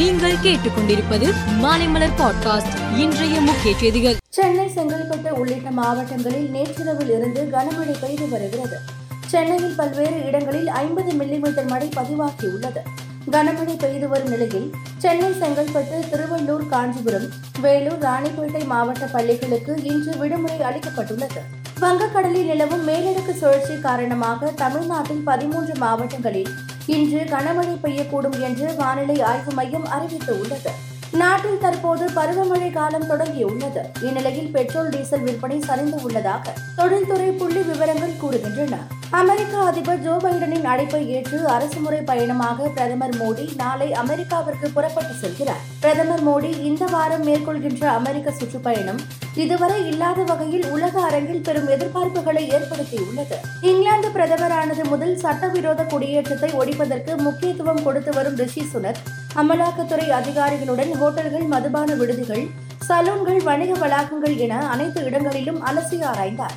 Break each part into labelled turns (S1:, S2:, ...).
S1: நீங்கள் கேட்டுக்கொண்டிருப்பது மாலைமலர் பாட்காஸ்ட் இன்றைய முக்கிய செய்திகள்.
S2: சென்னை செங்கல்பட்டு உள்ளிட்ட மாவட்டங்களில் நேற்றிரவில் இருந்து கனமழை பெய்து வருகிறது. சென்னையில் பல்வேறு இடங்களில் ஐம்பது மில்லிமீட்டர் மழை பதிவாகியுள்ளது. கனமழை பெய்து வரும் நிலையில் சென்னை செங்கல்பட்டு திருவள்ளூர் காஞ்சிபுரம் வேலூர் ராணிப்பேட்டை மாவட்ட பள்ளிகளுக்கு இன்று விடுமுறை அளிக்கப்பட்டுள்ளது. வங்கக்கடலில் நிலவும் மேலடுக்கு சுழற்சி காரணமாக தமிழ்நாட்டில் பதிமூன்று மாவட்டங்களில் இன்று கனமழை பெய்யக்கூடும் என்று வானிலை ஆய்வு மையம் அறிவித்துள்ளது. நாட்டில் தற்போது பருவமழை காலம் தொடங்கியுள்ளது. இந்நிலையில் பெட்ரோல் டீசல் விற்பனை சரிந்து உள்ளதாக தொழில்துறை புள்ளி விவரங்கள் கூறுகின்றன. அமெரிக்க அதிபர் ஜோ பைடனின் அழைப்பை ஏற்று அரசுமுறை பயணமாக பிரதமர் மோடி நாளை அமெரிக்காவிற்கு புறப்பட்டு செல்கிறார். பிரதமர் மோடி இந்த வாரம் மேற்கொள்கின்ற அமெரிக்க சுற்றுப்பயணம் இதுவரை இல்லாத வகையில் உலக அரங்கில் பெரும் எதிர்பார்ப்புகளை ஏற்படுத்தியுள்ளது. இங்கிலாந்து பிரதமரானது முதல் சட்டவிரோத குடியேற்றத்தை ஒழிப்பதற்கு முக்கியத்துவம் கொடுத்து வரும் ரிஷி சுனக் அமலாக்கத்துறை அதிகாரிகளுடன் ஹோட்டல்கள் மதுபான விடுதிகள் சலூன்கள் வணிக வளாகங்கள் என அனைத்து இடங்களிலும் அலசி ஆராய்ந்தார்.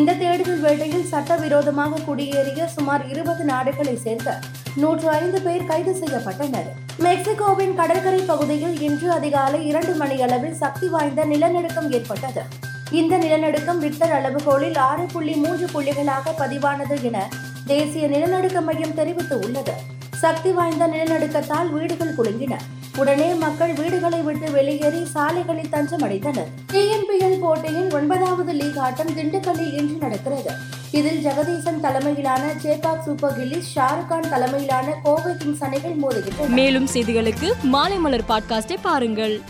S2: இந்த தேடுதல் வேட்டையில் சட்டவிரோதமாக குடியேறிய சுமார் இருபது நாடுகளை சேர்ந்த நூற்று ஐந்து பேர் கைது செய்யப்பட்டனர். மெக்சிகோவின் கடற்கரை பகுதியில் இன்று அதிகாலை இரண்டு மணி அளவில் சக்தி வாய்ந்த நிலநடுக்கம் ஏற்பட்டது. இந்த நிலநடுக்கம் ரிக்டர் அளவுகோலில் ஆறு புள்ளி மூன்று புள்ளிகளாக பதிவானது என தேசிய நிலநடுக்க மையம் தெரிவித்துள்ளது. சக்தி வாய்ந்த நிலநடுக்கத்தால் வீடுகள் குலுங்கின. உடனே மக்கள் வீடுகளை விட்டு வெளியேறி சாலைகளில் தஞ்சமடைந்தனர். டிஎன்பிஎல் போட்டியின் ஒன்பதாவது லீக் ஆட்டம் திண்டுக்கல்லில் இன்று நடக்கிறது. இதில் ஜெகதீசன் தலைமையிலான சேபாக் சூப்பர் கில்லிஸ் ஷாருக்கான் தலைமையிலான கோவை கிங்ஸ் அணிகள் மோதுகின்றன.
S1: மேலும் செய்திகளுக்கு மாலைமலர் பாட்காஸ்டை பாருங்கள்.